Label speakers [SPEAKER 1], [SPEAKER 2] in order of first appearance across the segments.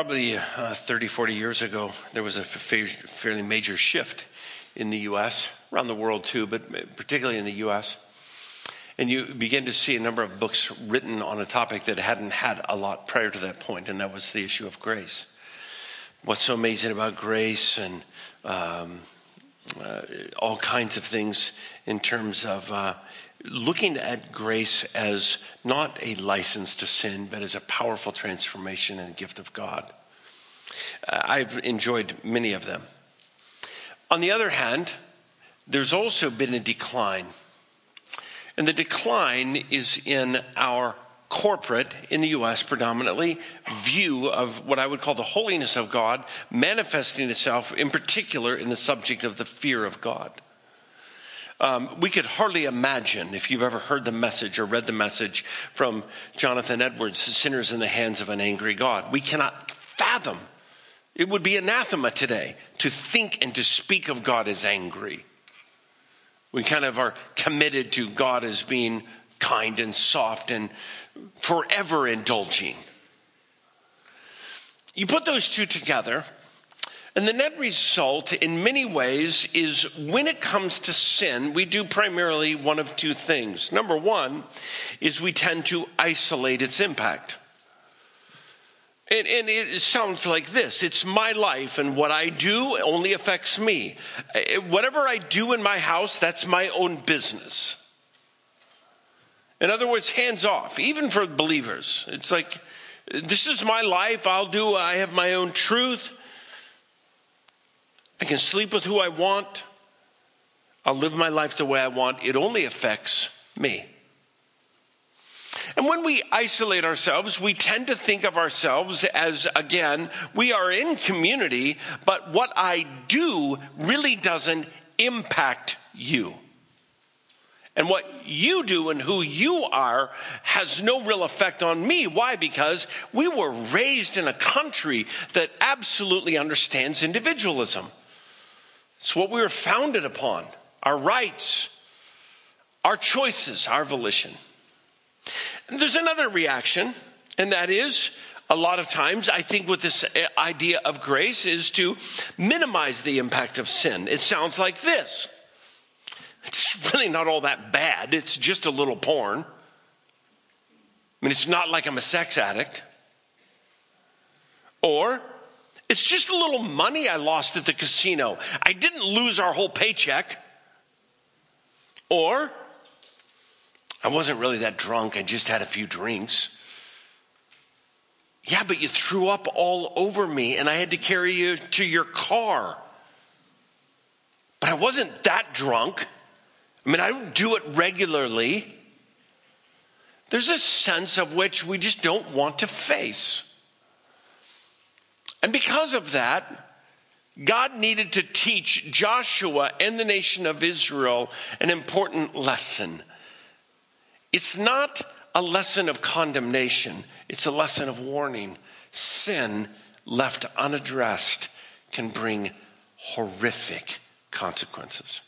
[SPEAKER 1] Probably uh, 30, 40 years ago, there was a fairly major shift in the U.S., around the world too, but particularly in the U.S. And you begin to see a number of books written on a topic that hadn't had a lot prior to that point, and that was the issue of grace. What's so amazing about grace and um, uh, all kinds of things in terms of uh, looking at grace as not a license to sin, but as a powerful transformation and gift of God. Uh, I've enjoyed many of them. On the other hand, there's also been a decline. And the decline is in our corporate, in the US predominantly, view of what I would call the holiness of God manifesting itself in particular in the subject of the fear of God. Um, we could hardly imagine, if you've ever heard the message or read the message from Jonathan Edwards, Sinners in the Hands of an Angry God. We cannot fathom. It would be anathema today to think and to speak of God as angry. We kind of are committed to God as being kind and soft and forever indulging. You put those two together, and the net result, in many ways, is when it comes to sin, we do primarily one of two things. Number one is we tend to isolate its impact. And, and, it sounds like this it's my life, and what I do only affects me. Uh, whatever I do in my house, that's my own business. In other words, hands off, even for believers. It's like, this is my life, I'll do, I have my own truth. I can sleep with who I want. I'll live my life the way I want. It only affects me. And when we isolate ourselves, we tend to think of ourselves as, again, we are in community, but what I do really doesn't impact you. And what you do and who you are has no real effect on me. Why? Because we were raised in a country that absolutely understands individualism. It's what we were founded upon our rights, our choices, our volition. And there's another reaction, and that is a lot of times, I think, with this eh, idea of grace, is to minimize the impact of sin. It sounds like this it's really not all that bad, it's just a little porn. I mean, it's not like I'm a sex addict. Or, it's just a little money I lost at the casino. I didn't lose our whole paycheck. Or, I wasn't really that drunk, I just had a few drinks. Yeah, but you threw up all over me and I had to carry you to your car. But I wasn't that drunk. I mean, I don't do it regularly. There's a sense of which we just don't want to face. And because of that, God needed to teach Joshua and the nation of Israel an important lesson. It's not a lesson of condemnation, it's a lesson of warning. Sin left unaddressed can bring horrific consequences.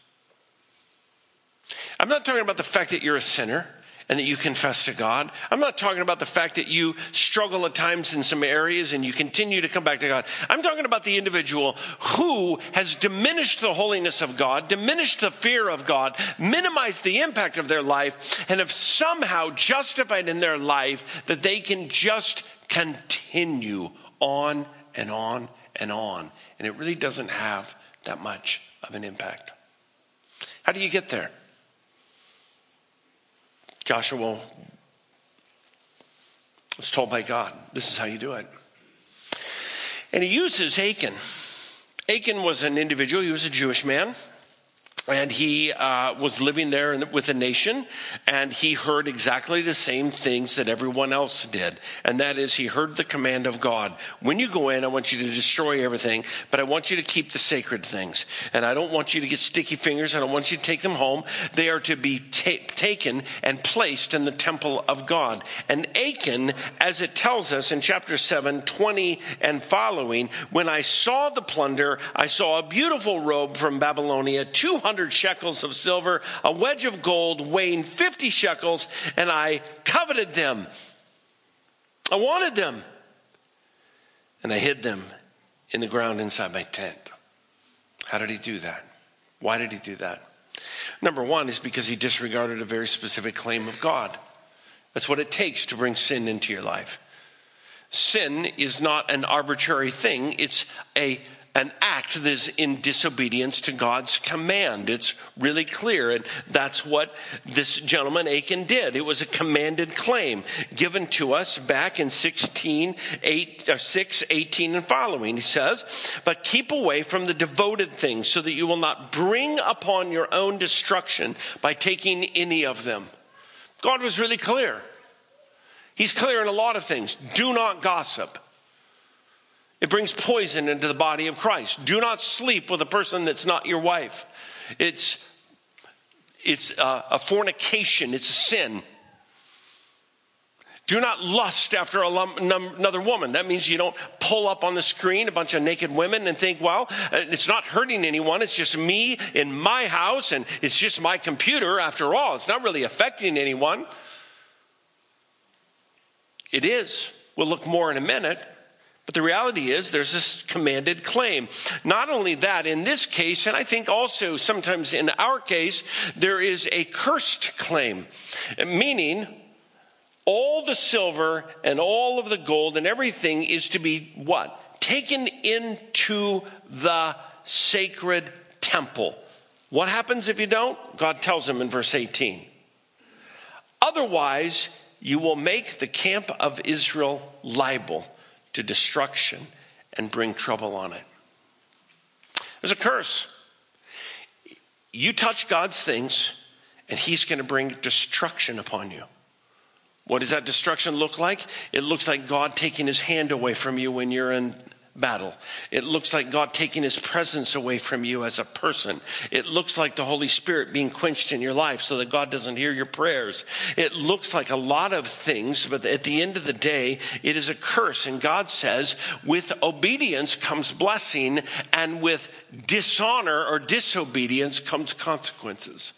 [SPEAKER 1] I'm not talking about the fact that you're a sinner and that you confess to God. I'm not talking about the fact that you struggle at times in some areas and you continue to come back to God. I'm talking about the individual who has diminished the holiness of God, diminished the fear of God, minimized the impact of their life, and have somehow justified in their life that they can just continue on and on and on. And it really doesn't have that much of an impact. How do you get there? Joshua was told by God, this is how you do it. And he uses Achan. Achan was an individual, he was a Jewish man and he uh, was living there with a nation and he heard exactly the same things that everyone else did. And that is he heard the command of god. When you go in i want you to destroy everything but i want you to keep the sacred things. And i don't want you to get sticky fingers. I don't want you to take them home. They are to be ta- taken and placed in the temple of god. And achan as it tells us in chapter 7 20 and following when i saw the plunder i saw a beautiful robe from babylonia 200 200 shekels of silver, a wedge of gold weighing 50 shekels, and I coveted them. I wanted them. and I hid them in the ground inside my tent. How did he do that? Why did he do that? Number one is because he disregarded a very specific claim of God. That's what it takes to bring sin into your life. Sin is not an arbitrary thing, it's a an act that is in disobedience to God's command. It's really clear. And that's what this gentleman Achan did. It was a commanded claim given to us back in 16, 8, or 6, 18 and following. He says, but keep away from the devoted things so that you will not bring upon your own destruction by taking any of them. God was really clear. He's clear in a lot of things. Do not gossip. It brings poison into the body of Christ. Do not sleep with a person that's not your wife. It's, it's a, a fornication, it's a sin. Do not lust after another woman. That means you don't pull up on the screen a bunch of naked women and think, well, uh, it's not hurting anyone. It's just me in my house and it's just my computer after all. It's not really affecting anyone. It is. We'll look more in a minute. But the reality is, there's this commanded claim. Not only that, in this case, and I think also sometimes in our case, there is a cursed claim, meaning all the silver and all of the gold and everything is to be what? Taken into the sacred temple. What happens if you don't? God tells him in verse 18. Otherwise, you will make the camp of Israel liable to destruction and bring trouble on it. There's a curse. You touch God's things, and He's going to bring destruction upon you. What does that destruction look like? It looks like God taking His hand away from you when you're in battle. It looks like God taking his presence away from you as a person. It looks like the Holy Spirit being quenched in your life so that God doesn't hear your prayers. It looks like a lot of things, but at the end of the day, it is a curse. And God says, with obedience comes blessing, and with dishonor or disobedience comes consequences.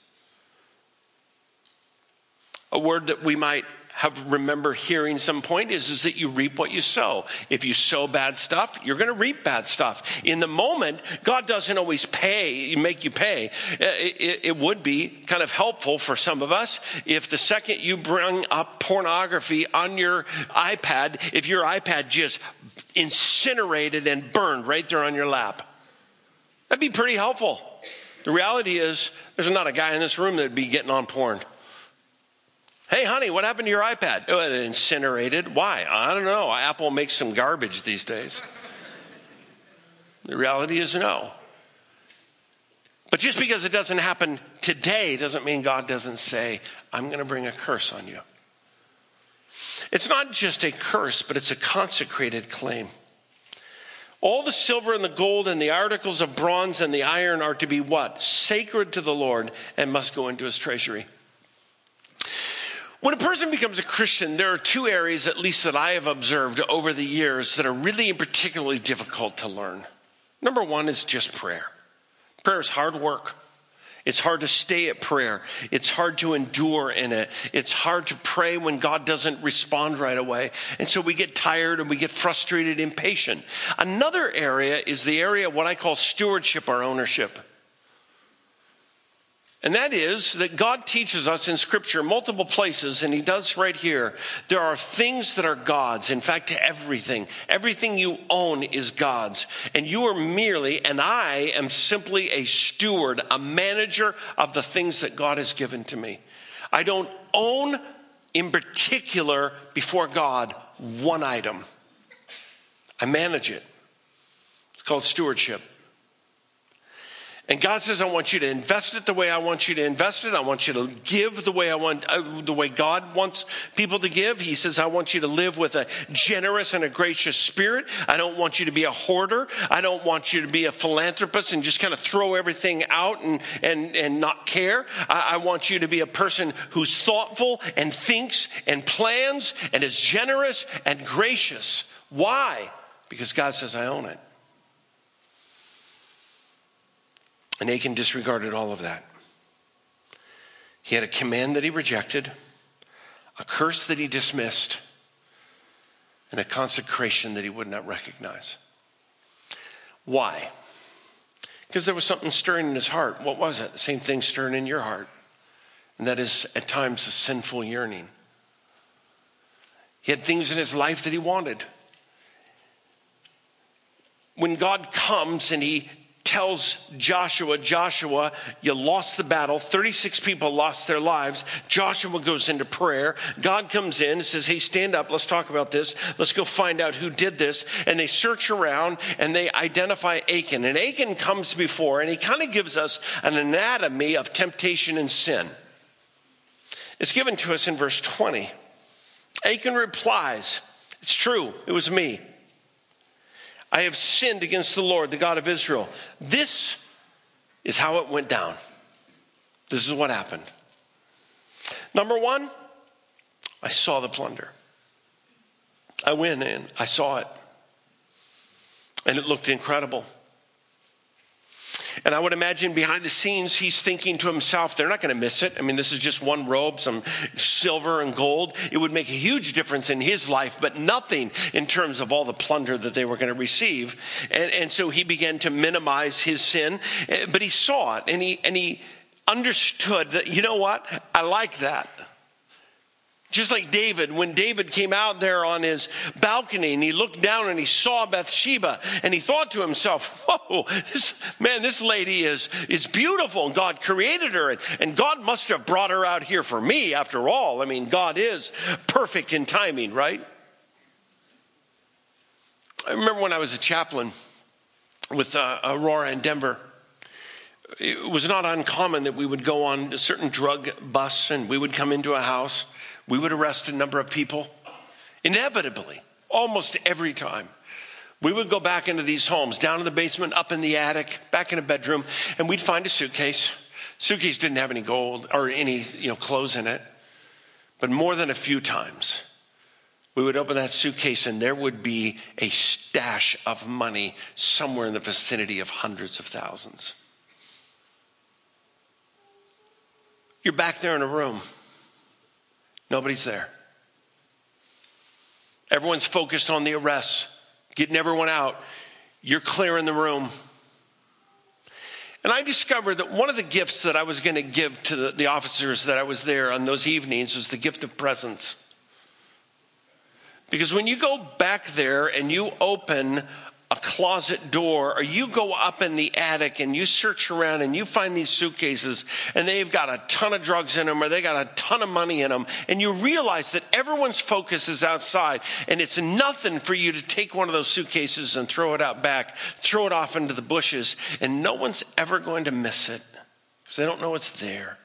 [SPEAKER 1] A word that we might have remember hearing some point is, is that you reap what you sow. If you sow bad stuff, you're going to reap bad stuff. In the moment, God doesn't always pay, make you pay. Uh, it, it, it would be kind of helpful for some of us if the second you bring up pornography on your iPad, if your iPad just incinerated and burned right there on your lap. That'd be pretty helpful. The reality is, there's not a guy in this room that'd be getting on porn. Hey, honey, what happened to your iPad? Oh, it incinerated. Why? I don't know. Apple makes some garbage these days. the reality is no. But just because it doesn't happen today doesn't mean God doesn't say, I'm going to bring a curse on you. It's not just a curse, but it's a consecrated claim. All the silver and the gold and the articles of bronze and the iron are to be what? Sacred to the Lord and must go into his treasury. When a person becomes a Christian, there are two areas, at least that I have observed over the years, that are really in particularly difficult to learn. Number one is just prayer. Prayer is hard work. It's hard to stay at prayer. It's hard to endure in it. It's hard to pray when God doesn't respond right away. And so we get tired and we get frustrated, impatient. Another area is the area of what I call stewardship or ownership. And that is that God teaches us in Scripture multiple places, and He does right here. There are things that are God's. In fact, everything. Everything you own is God's. And you are merely, and I am simply a steward, a manager of the things that God has given to me. I don't own, in particular, before God, one item. I manage it. It's called stewardship. And God says, I want you to invest it the way I want you to invest it. I want you to give the way I want, uh, the way God wants people to give. He says, I want you to live with a generous and a gracious spirit. I don't want you to be a hoarder. I don't want you to be a philanthropist and just kind of throw everything out and, and, and not care. I, I want you to be a person who's thoughtful and thinks and plans and is generous and gracious. Why? Because God says, I own it. And Achan disregarded all of that. He had a command that he rejected, a curse that he dismissed, and a consecration that he would not recognize. Why? Because there was something stirring in his heart. What was it? The same thing stirring in your heart. And that is at times a sinful yearning. He had things in his life that he wanted. When God comes and he tells Joshua, Joshua, you lost the battle. 36 people lost their lives. Joshua goes into prayer. God comes in and says, Hey, stand up. Let's talk about this. Let's go find out who did this. And they search around and they identify Achan. And Achan comes before and he kind of gives us an anatomy of temptation and sin. It's given to us in verse 20. Achan replies, It's true, it was me. I have sinned against the Lord, the God of Israel. This is how it went down. This is what happened. Number one, I saw the plunder. I went in, I saw it, and it looked incredible. And I would imagine behind the scenes, he's thinking to himself, they're not going to miss it. I mean, this is just one robe, some silver and gold. It would make a huge difference in his life, but nothing in terms of all the plunder that they were going to receive. And, and so he began to minimize his sin, eh, but he saw it and he, and he understood that, you know what? I like that. Just like David, when David came out there on his balcony and he looked down and he saw Bathsheba and he thought to himself, whoa, this, man, this lady is, is beautiful and God created her and, and God must have brought her out here for me after all. I mean, God is perfect in timing, right? I remember when I was a chaplain with uh, Aurora in Denver it was not uncommon that we would go on a certain drug bus and we would come into a house we would arrest a number of people. Inevitably, almost every time. We would go back into these homes, down in the basement, up in the attic, back in a bedroom, and we'd find a suitcase. Suitcase didn't have any gold or any you know, clothes in it. But more than a few times, we would open that suitcase and there would be a stash of money somewhere in the vicinity of hundreds of thousands. You're back there in a room Nobody's there. Everyone's focused on the arrests, getting everyone out. You're clearing the room. And I discovered that one of the gifts that I was going to give to the, the, officers that I was there on those evenings was the gift of presence. Because when you go back there and you open a closet door or you go up in the attic and you search around and you find these suitcases and they've got a ton of drugs in them or they got a ton of money in them and you realize that everyone's focus is outside and it's nothing for you to take one of those suitcases and throw it out back, throw it off into the bushes and no one's ever going to miss it because they don't know it's there.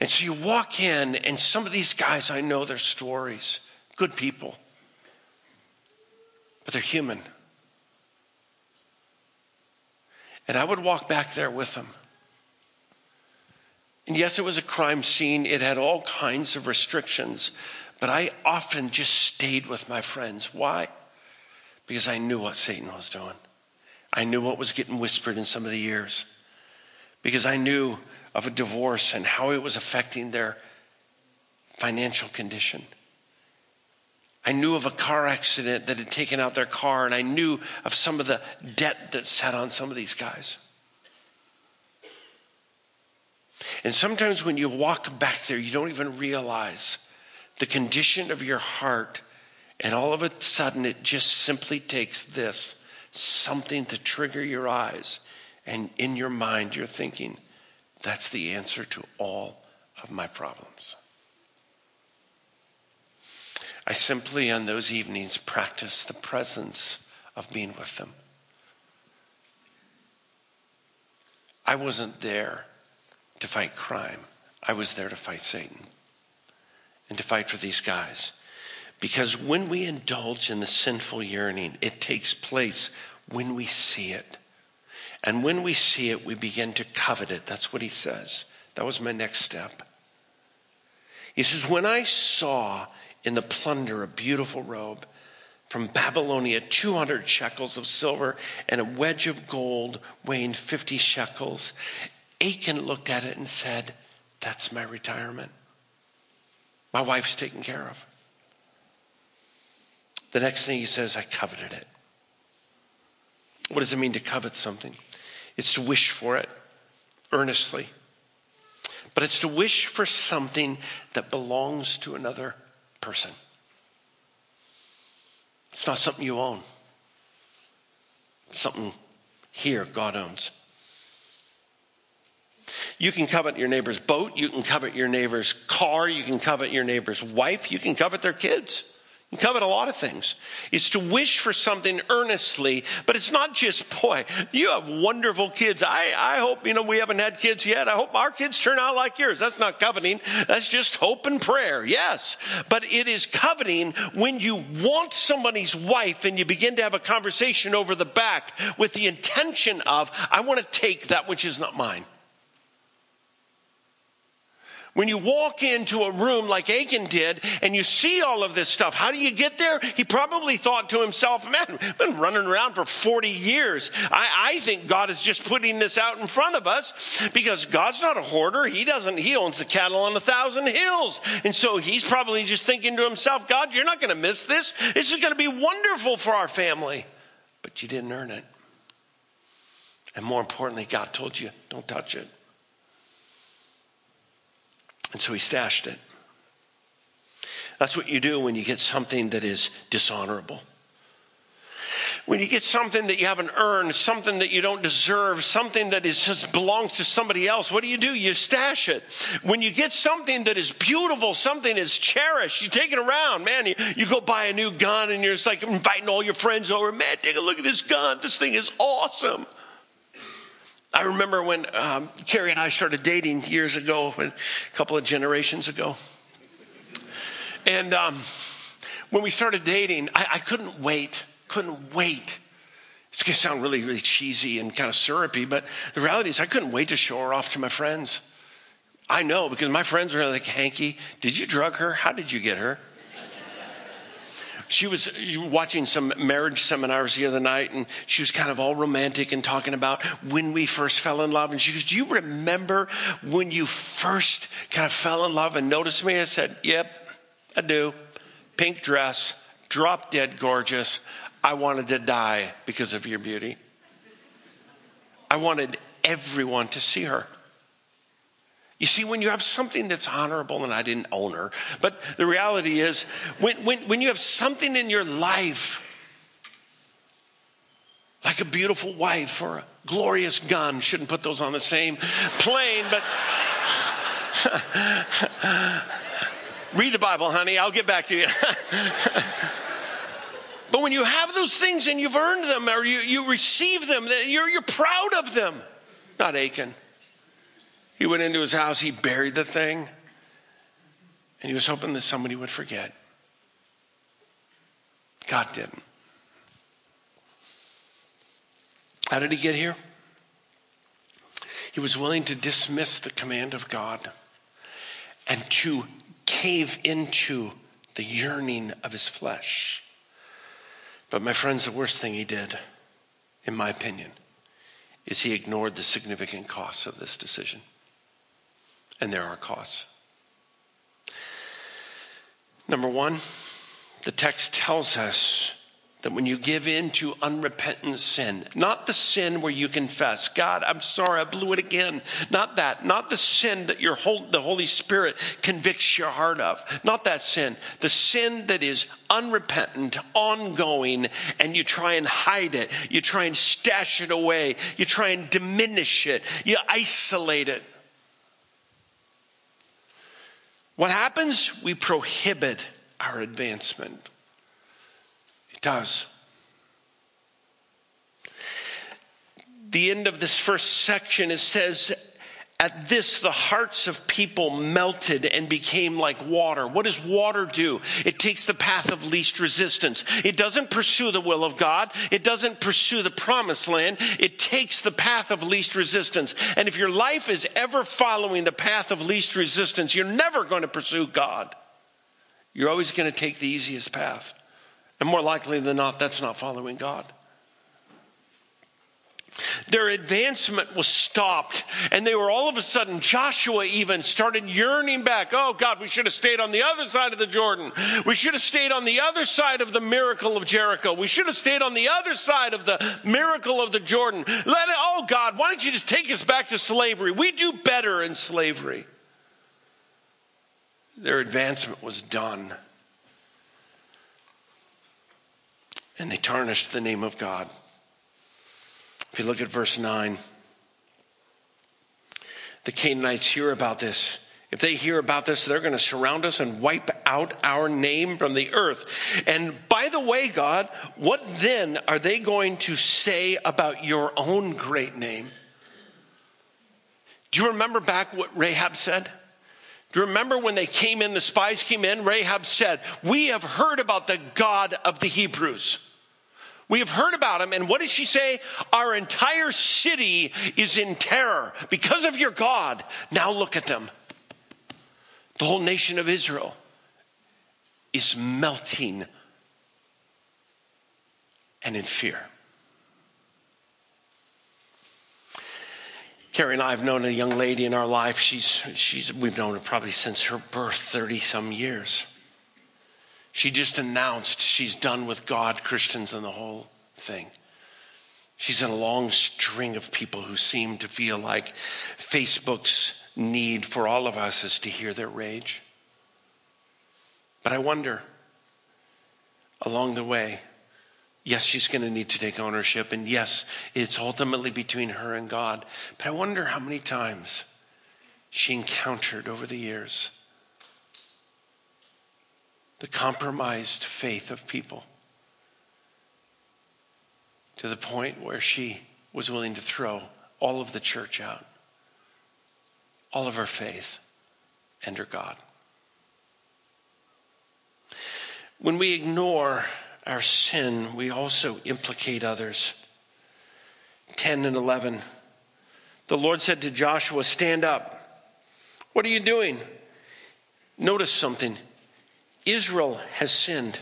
[SPEAKER 1] And so you walk in, and some of these guys, I know their stories good people, but they're human. And I would walk back there with them. And yes, it was a crime scene, it had all kinds of restrictions, but I often just stayed with my friends. Why? Because I knew what Satan was doing. I knew what was getting whispered in some of the ears. Because I knew of a divorce and how it was affecting their financial condition. I knew of a car accident that had taken out their car, and I knew of some of the debt that sat on some of these guys. And sometimes when you walk back there, you don't even realize the condition of your heart, and all of a sudden it just simply takes this something to trigger your eyes, and in your mind you're thinking, that's the answer to all of my problems. I simply, on those evenings, practiced the presence of being with them. I wasn't there to fight crime, I was there to fight Satan and to fight for these guys. Because when we indulge in the sinful yearning, it takes place when we see it. And when we see it, we begin to covet it. That's what he says. That was my next step. He says, When I saw in the plunder a beautiful robe from Babylonia, 200 shekels of silver and a wedge of gold weighing 50 shekels. Achan looked at it and said, That's my retirement. My wife's taken care of. The next thing he says, I coveted it. What does it mean to covet something? It's to wish for it earnestly. But it's to wish for something that belongs to another person. It's not something you own, it's something here God owns. You can covet your neighbor's boat, you can covet your neighbor's car, you can covet your neighbor's wife, you can covet their kids. You covet a lot of things. It's to wish for something earnestly, but it's not just, boy, you have wonderful kids. I, I hope, you know, we haven't had kids yet. I hope our kids turn out like yours. That's not coveting. That's just hope and prayer. Yes. But it is coveting when you want somebody's wife and you begin to have a conversation over the back with the intention of, I want to take that which is not mine. When you walk into a room like Achan did and you see all of this stuff, how do you get there? He probably thought to himself, man, I've been running around for 40 years. I, I think God is just putting this out in front of us because God's not a hoarder. He doesn't, he owns the cattle on a thousand hills. And so he's probably just thinking to himself, God, you're not going to miss this. This is going to be wonderful for our family. But you didn't earn it. And more importantly, God told you, don't touch it. And so he stashed it. That's what you do when you get something that is dishonorable. When you get something that you haven't earned, something that you don't deserve, something that is just belongs to somebody else, what do you do? You stash it. When you get something that is beautiful, something is cherished, you take it around. Man, you, you go buy a new gun and you're just like inviting all your friends over. Man, take a look at this gun. This thing is awesome. I remember when um, Carrie and I started dating years ago, a couple of generations ago. And um, when we started dating, I, I couldn't wait, couldn't wait. It's going to sound really, really cheesy and kind of syrupy, but the reality is I couldn't wait to show her off to my friends. I know because my friends were like, Hanky, did you drug her? How did you get her? She was watching some marriage seminars the other night and she was kind of all romantic and talking about when we first fell in love. And she goes, Do you remember when you first kind of fell in love and noticed me? I said, Yep, I do. Pink dress, drop dead gorgeous. I wanted to die because of your beauty. I wanted everyone to see her. You see, when you have something that's honorable, and I didn't own her, but the reality is, when, when, when you have something in your life, like a beautiful wife or a glorious gun, shouldn't put those on the same plane, but read the Bible, honey, I'll get back to you. but when you have those things and you've earned them or you, you receive them, you're, you're proud of them. Not Achan. He went into his house, he buried the thing, and he was hoping that somebody would forget. God didn't. How did he get here? He was willing to dismiss the command of God and to cave into the yearning of his flesh. But, my friends, the worst thing he did, in my opinion, is he ignored the significant costs of this decision and there are costs. Number one, the text tells us that when you give in to unrepentant sin, not the sin where you confess, God, I'm sorry, I blew it again. Not that. Not the sin that your whole, the Holy Spirit convicts your heart of. Not that sin. The sin that is unrepentant, ongoing, and you try and hide it. You try and stash it away. You try and diminish it. You isolate it. What happens? We prohibit our advancement. It does. The end of this first section, it says, at this, the hearts of people melted and became like water. What does water do? It takes the path of least resistance. It doesn't pursue the will of God. It doesn't pursue the promised land. It takes the path of least resistance. And if your life is ever following the path of least resistance, you're never going to pursue God. You're always going to take the easiest path. And more likely than not, that's not following God. Their advancement was stopped. And they were all of a sudden, Joshua even started yearning back. Oh God, we should have stayed on the other side of the Jordan. We should have stayed on the other side of the miracle of Jericho. We should have stayed on the other side of the miracle of the Jordan. Let it, oh God, why don't you just take us back to slavery? We do better in slavery. Their advancement was done. And they tarnished the name of God. If you look at verse 9, the Canaanites hear about this. If they hear about this, they're going to surround us and wipe out our name from the earth. And by the way, God, what then are they going to say about your own great name? Do you remember back what Rahab said? Do you remember when they came in, the spies came in? Rahab said, We have heard about the God of the Hebrews. We have heard about him, and what does she say? Our entire city is in terror because of your God. Now look at them. The whole nation of Israel is melting and in fear. Carrie and I have known a young lady in our life. She's, she's, we've known her probably since her birth, 30 some years. She just announced she's done with God, Christians, and the whole thing. She's in a long string of people who seem to feel like Facebook's need for all of us is to hear their rage. But I wonder, along the way, yes, she's going to need to take ownership, and yes, it's ultimately between her and God. But I wonder how many times she encountered over the years the compromised faith of people to the point where she was willing to throw all of the church out, all of her faith, and her God. When we ignore our sin, we also implicate others. 10 and 11. The Lord said to Joshua, Stand up. What are you doing? Notice something. Israel has sinned.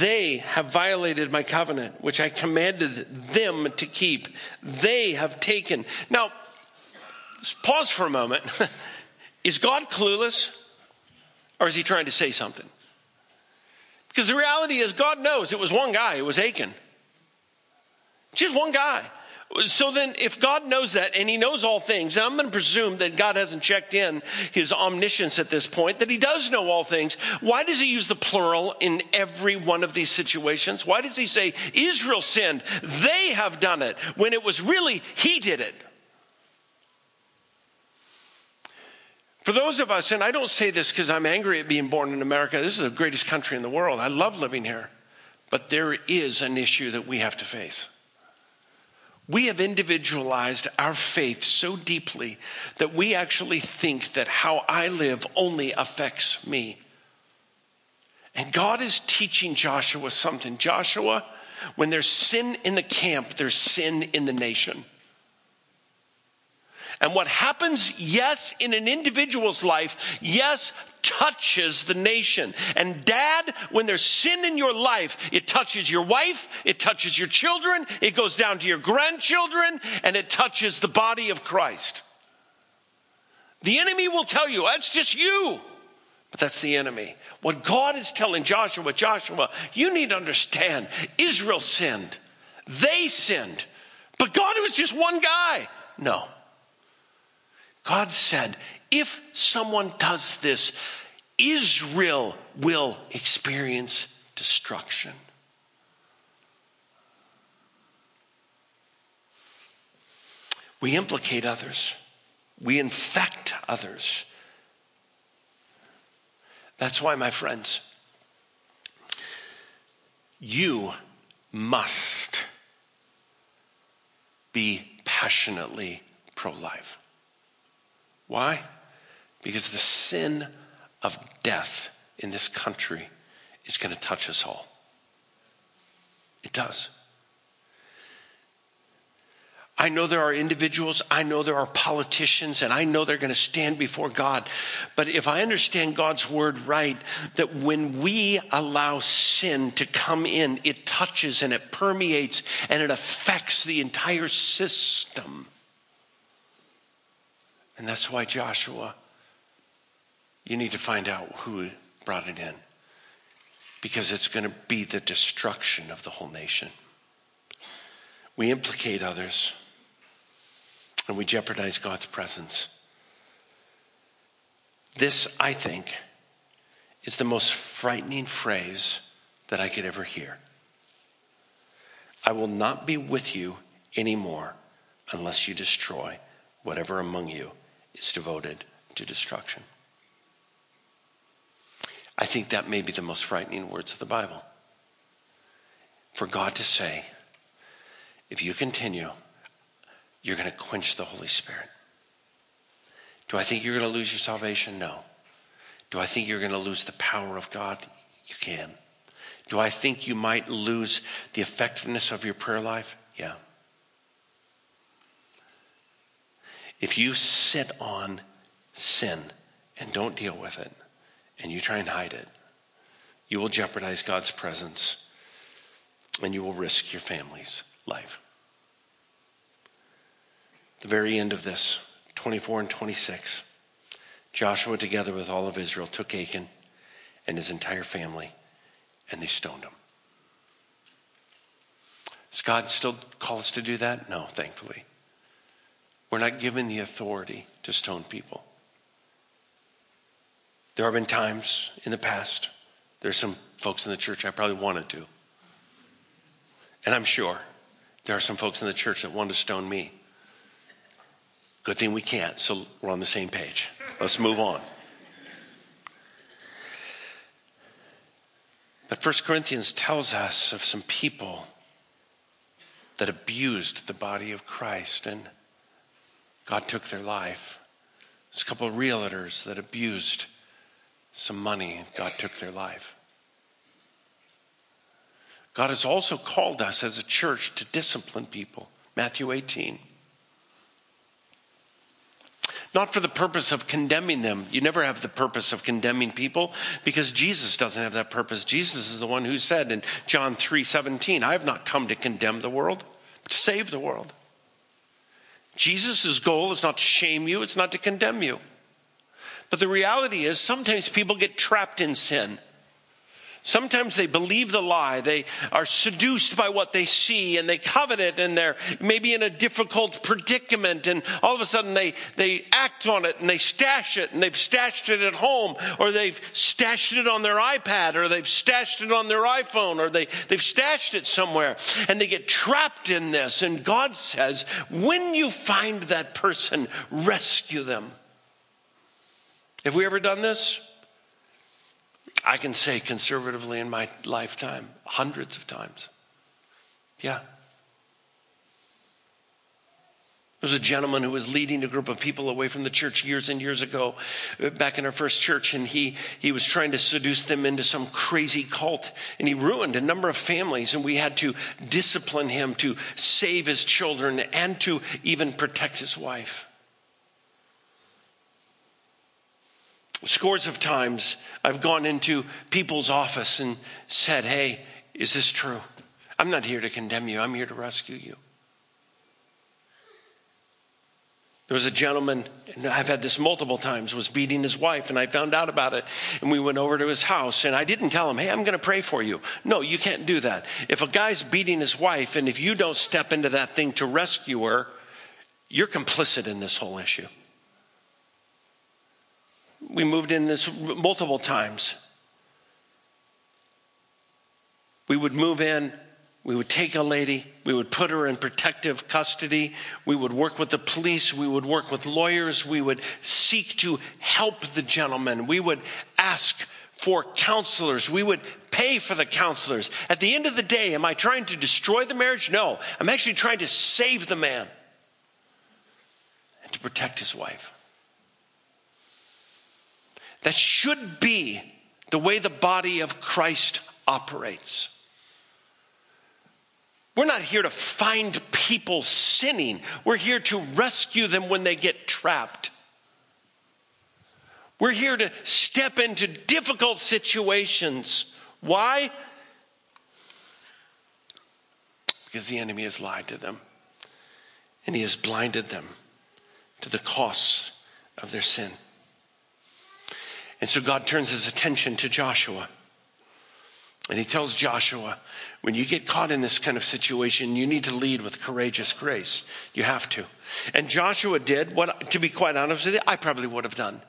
[SPEAKER 1] They have violated my covenant, which I commanded them to keep. They have taken. Now, pause for a moment. is God clueless? Or is he trying to say something? Because the reality is, God knows it was one guy, it was Achan. Just one guy. So then, if God knows that and He knows all things, and I'm going to presume that God hasn't checked in His omniscience at this point, that He does know all things. Why does He use the plural in every one of these situations? Why does He say, Israel sinned, they have done it, when it was really He did it? For those of us, and I don't say this because I'm angry at being born in America, this is the greatest country in the world. I love living here. But there is an issue that we have to face. We have individualized our faith so deeply that we actually think that how I live only affects me. And God is teaching Joshua something. Joshua, when there's sin in the camp, there's sin in the nation. And what happens, yes, in an individual's life, yes, touches the nation. And dad, when there's sin in your life, it touches your wife, it touches your children, it goes down to your grandchildren, and it touches the body of Christ. The enemy will tell you, that's just you. But that's the enemy. What God is telling Joshua, Joshua, you need to understand Israel sinned. They sinned. But God was just one guy. No. God said, if someone does this, Israel will experience destruction. We implicate others, we infect others. That's why, my friends, you must be passionately pro life. Why? Because the sin of death in this country is going to touch us all. It does. I know there are individuals, I know there are politicians, and I know they're going to stand before God. But if I understand God's word right, that when we allow sin to come in, it touches and it permeates and it affects the entire system. And that's why Joshua, you need to find out who brought it in, because it's going to be the destruction of the whole nation. We implicate others and we jeopardize God's presence. This, I think, is the most frightening phrase that I could ever hear. I will not be with you anymore unless you destroy whatever among you is devoted to destruction. I think that may be the most frightening words of the Bible. For God to say, if you continue, you're going to quench the Holy Spirit. Do I think you're going to lose your salvation? No. Do I think you're going to lose the power of God? You can. Do I think you might lose the effectiveness of your prayer life? Yeah. If you sit on sin and don't deal with it, and you try and hide it, you will jeopardize God's presence and you will risk your family's life the very end of this, 24 and 26, Joshua, together with all of Israel, took Achan and his entire family and they stoned him. Does God still call us to do that? No, thankfully. We're not given the authority to stone people. There have been times in the past, there's some folks in the church I probably wanted to. And I'm sure there are some folks in the church that want to stone me. Good thing we can't, so we're on the same page. Let's move on. But First Corinthians tells us of some people that abused the body of Christ and God took their life. There's a couple of realtors that abused some money God took their life. God has also called us as a church to discipline people. Matthew 18. Not for the purpose of condemning them. You never have the purpose of condemning people because Jesus doesn't have that purpose. Jesus is the one who said in John 3 17, I have not come to condemn the world, but to save the world. Jesus' goal is not to shame you, it's not to condemn you. But the reality is sometimes people get trapped in sin. Sometimes they believe the lie. They are seduced by what they see and they covet it and they're maybe in a difficult predicament and all of a sudden they, they act on it and they stash it and they've stashed it at home or they've stashed it on their iPad or they've stashed it on their iPhone or they, they've stashed it somewhere and they get trapped in this. And God says, when you find that person, rescue them. Have we ever done this? I can say conservatively in my lifetime, hundreds of times. Yeah. There was a gentleman who was leading a group of people away from the church years and years ago, uh, back in our first church, and he, he was trying to seduce them into some crazy cult, and he ruined a number of families, and we had to discipline him to save his children and to even protect his wife. Scores of times I've gone into people's office and said, Hey, is this true? I'm not here to condemn you, I'm here to rescue you. There was a gentleman, and I've had this multiple times, was beating his wife, and I found out about it. And we went over to his house, and I didn't tell him, hey, I'm going to pray for you. No, you can't do that. If a guy's beating his wife, and if you don't step into that thing to rescue her, you're complicit in this whole issue. We moved in this multiple times. We would move in, we would take a lady, we would put her in protective custody, we would work with the police, we would work with lawyers, we would seek to help the gentleman, we would ask for counselors, we would pay for the counselors. At the end of the day, am I trying to destroy the marriage? No, I'm actually trying to save the man and to protect his wife. That should be the way the body of Christ operates. We're not here to find people sinning. We're here to rescue them when they get trapped. We're here to step into difficult situations. Why? Because the enemy has lied to them and he has blinded them to the costs of their sin. And so God turns his attention to Joshua. And he tells Joshua, when you get caught in this kind of situation, you need to lead with courageous grace. You have to. And Joshua did what, to be quite honest with you, I probably would have done.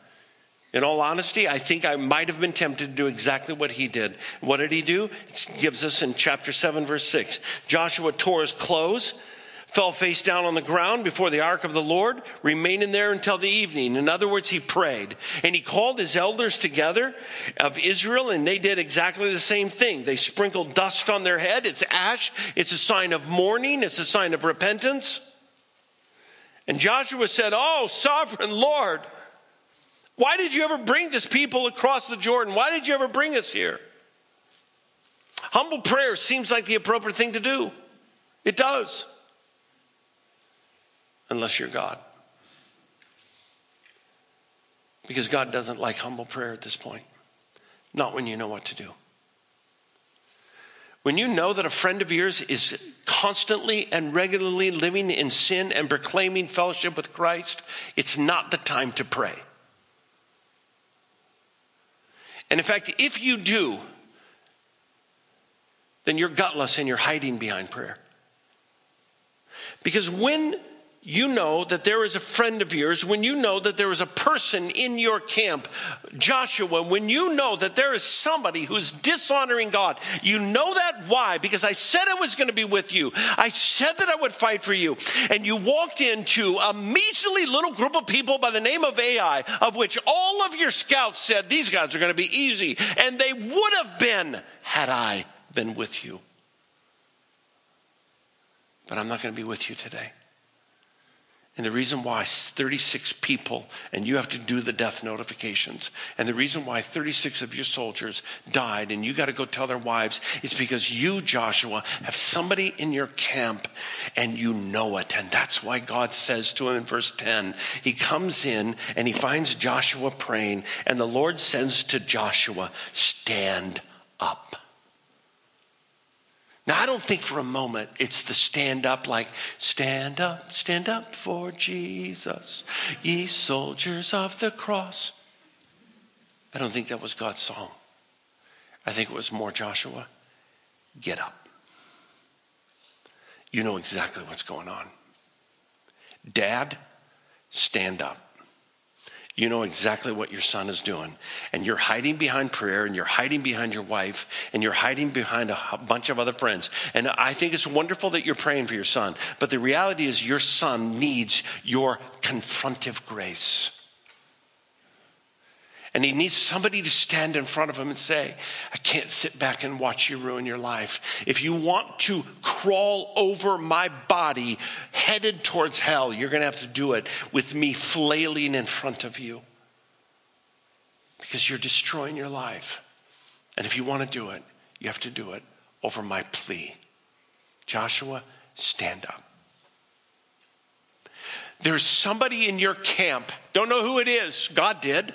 [SPEAKER 1] In all honesty, I think I might have been tempted to do exactly what he did. What did he do? It gives us in chapter 7, verse 6. Joshua tore his clothes fell face down on the ground before the ark of the Lord, remaining there until the evening. In other words, he prayed. And he called his elders together of Israel, and they did exactly the same thing. They sprinkled dust on their head. It's ash, it's a sign of mourning, it's a sign of repentance. And Joshua said, Oh, sovereign Lord, why did you ever bring this people across the Jordan? Why did you ever bring us here? Humble prayer seems like the appropriate thing to do. It does unless you're God. Because God doesn't like humble prayer at this point, not when you know what to do. When you know that a friend of yours is constantly and regularly living in sin and proclaiming fellowship with Christ, it's not the time to pray. And in fact, if you do, then you're gutless and you're hiding behind prayer. Because when you know that there is a friend of yours, when you know that there is a person in your camp, Joshua, when you know that there is somebody who's dishonoring God, you know that why? Because I said I was going to be with you. I said that I would fight for you. And you walked into a measly little group of people by the name of Ai, of which all of your scouts said these guys are going to be easy. And they would have been had I been with you. But I'm not going to be with you today. And the reason why 36 people, and you have to do the death notifications, and the reason why 36 of your soldiers died, and you got to go tell their wives, is because you, Joshua, have somebody in your camp and you know it. And that's why God says to him in verse 10, he comes in and he finds Joshua praying, and the Lord says to Joshua, Stand. Now, I don't think for a moment it's the stand up, like, stand up, stand up for Jesus, ye soldiers of the cross. I don't think that was God's song. I think it was more Joshua, get up. You know exactly what's going on. Dad, stand up you know exactly what your son is doing. And you're hiding behind prayer and you're hiding behind your wife and you're hiding behind a bunch of other friends. And I think it's wonderful that you're praying for your son. But the reality is, your son needs your confrontive grace. And he needs somebody to stand in front of him and say, I can't sit back and watch you ruin your life. If you want to crawl over my body headed towards hell, you're going to have to do it with me flailing in front of you because you're destroying your life. And if you want to do it, you have to do it over my plea. Joshua, stand up. There's somebody in your camp, don't know who it is, God did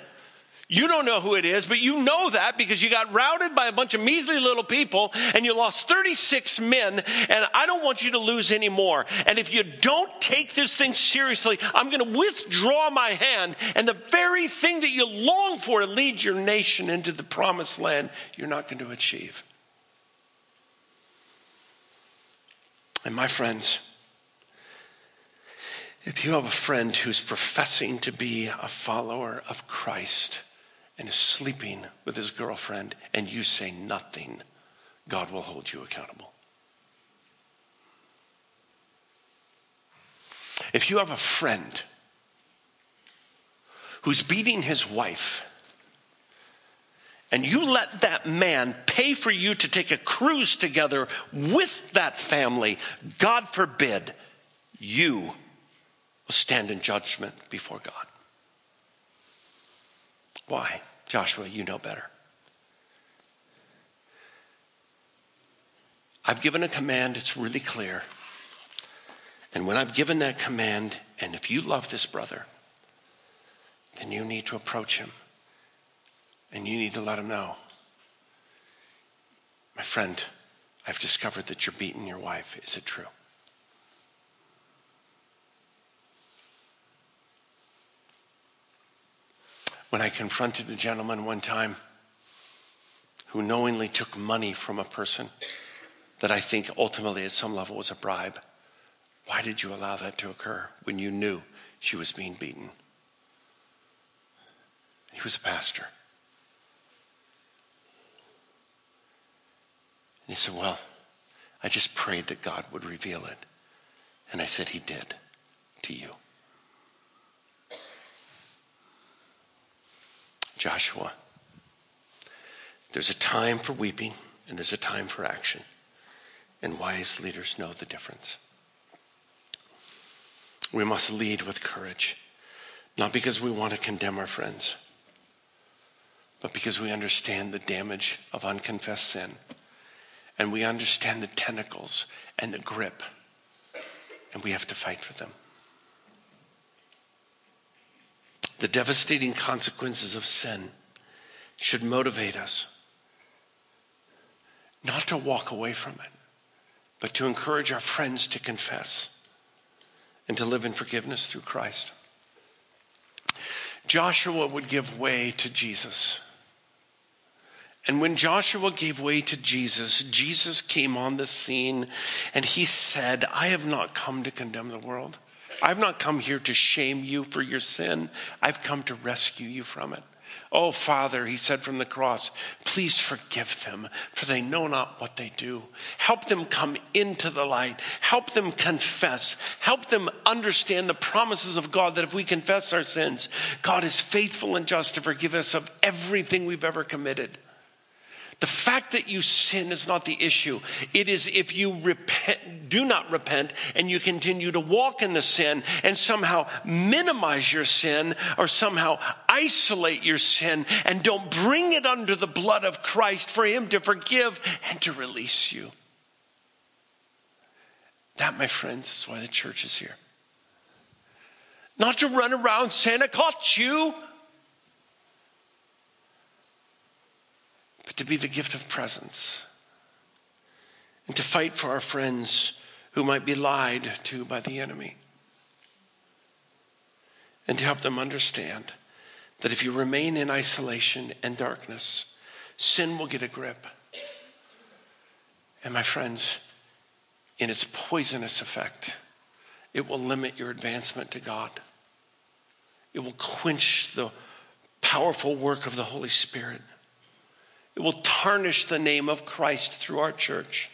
[SPEAKER 1] you don't know who it is, but you know that because you got routed by a bunch of measly little people and you lost 36 men, and I don't want you to lose any more. And if you don't take this thing seriously, I'm going to withdraw my hand, and the very thing that you long for to lead your nation into the promised land, you're not going to achieve. And my friends, if you have a friend who's professing to be a follower of Christ, and is sleeping with his girlfriend and you say nothing, God will hold you accountable. If you have a friend who's beating his wife, and you let that man pay for you to take a cruise together with that family, God forbid, you will stand in judgment before God. Why? Joshua, you know better. I've given a command, it's really clear. And when I've given that command, and if you love this brother, then you need to approach him and you need to let him know. My friend, I've discovered that you're beating your wife. Is it true? When I confronted a gentleman one time who knowingly took money from a person that I think ultimately at some level was a bribe, why did you allow that to occur when you knew she was being beaten? He was a pastor. And he said, Well, I just prayed that God would reveal it. And I said, He did to you. Joshua, there's a time for weeping and there's a time for action. And wise leaders know the difference. We must lead with courage, not because we want to condemn our friends, but because we understand the damage of unconfessed sin. And we understand the tentacles and the grip. And we have to fight for them. The devastating consequences of sin should motivate us not to walk away from it, but to encourage our friends to confess and to live in forgiveness through Christ. Joshua would give way to Jesus. And when Joshua gave way to Jesus, Jesus came on the scene and he said, I have not come to condemn the world. I've not come here to shame you for your sin. I've come to rescue you from it. Oh, Father, he said from the cross, please forgive them, for they know not what they do. Help them come into the light. Help them confess. Help them understand the promises of God that if we confess our sins, God is faithful and just to forgive us of everything we've ever committed. The fact that you sin is not the issue. It is if you repent, do not repent and you continue to walk in the sin and somehow minimize your sin or somehow isolate your sin and don't bring it under the blood of Christ for Him to forgive and to release you. That, my friends, is why the church is here. Not to run around saying, I caught you. But to be the gift of presence and to fight for our friends who might be lied to by the enemy. And to help them understand that if you remain in isolation and darkness, sin will get a grip. And my friends, in its poisonous effect, it will limit your advancement to God. It will quench the powerful work of the Holy Spirit. It will tarnish the name of Christ through our church.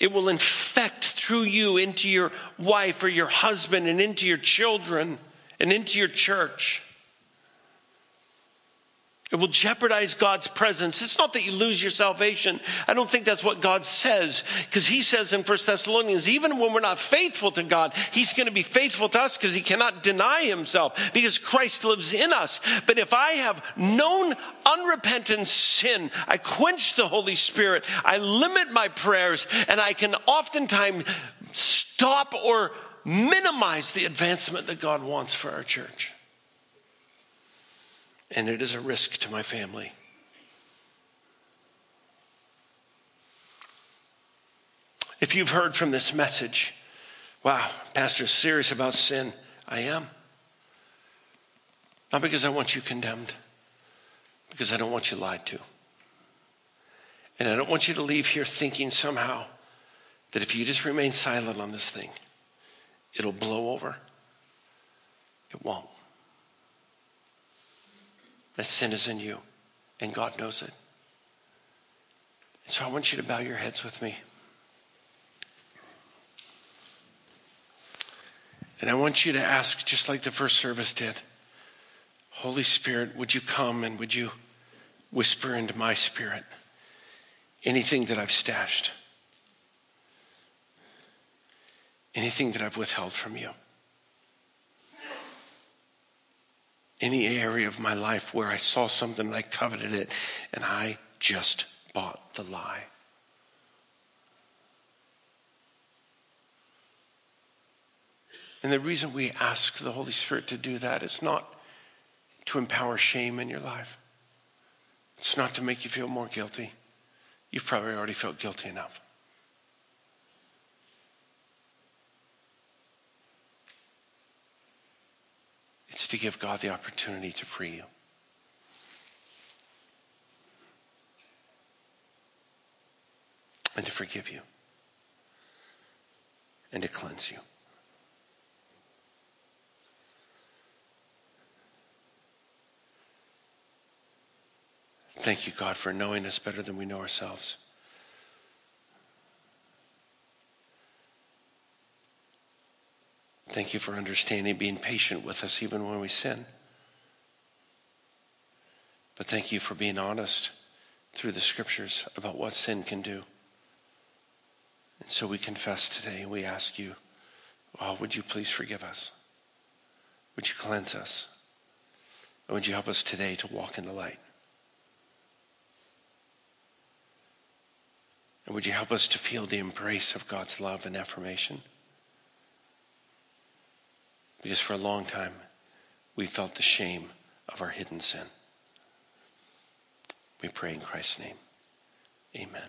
[SPEAKER 1] It will infect through you into your wife or your husband and into your children and into your church. It will jeopardize God's presence. It's not that you lose your salvation. I don't think that's what God says. Because he says in 1 Thessalonians, even when we're not faithful to God, he's going to be faithful to us because he cannot deny himself because Christ lives in us. But if I have known unrepentant sin, I quench the Holy Spirit, I limit my prayers, and I can oftentimes stop or minimize the advancement that God wants for our church and it is a risk to my family. If you've heard from this message, wow, Pastor's serious about sin, I am. Not because I want you condemned, because I don't want you lied to. And I don't want you to leave here thinking somehow that if you just remain silent on this thing, it'll blow over. It won't. That sin is in you, and God knows it. So I want you to bow your heads with me. And I want you to ask, just like the first service did Holy Spirit, would you come and would you whisper into my spirit anything that I've stashed, anything that I've withheld from you? any area of my life where I saw something and I coveted it and I just bought the lie. And the reason we ask the Holy Spirit to do that is not to empower shame in your life. It's not to make you feel more guilty. You've probably already felt guilty enough. To give God the opportunity to free you. And to forgive you. And to cleanse you. Thank you, God, for knowing us better than we know ourselves. Thank you for understanding, being patient with us even when we sin. But thank you for being honest through the scriptures about what sin can do. And so we confess today and we ask you, oh, would you please forgive us? Would you cleanse us? And would you help us today to walk in the light? And would you help us to feel the embrace of God's love and affirmation? Because for a long time, we felt the shame of our hidden sin. We pray in Christ's name. Amen.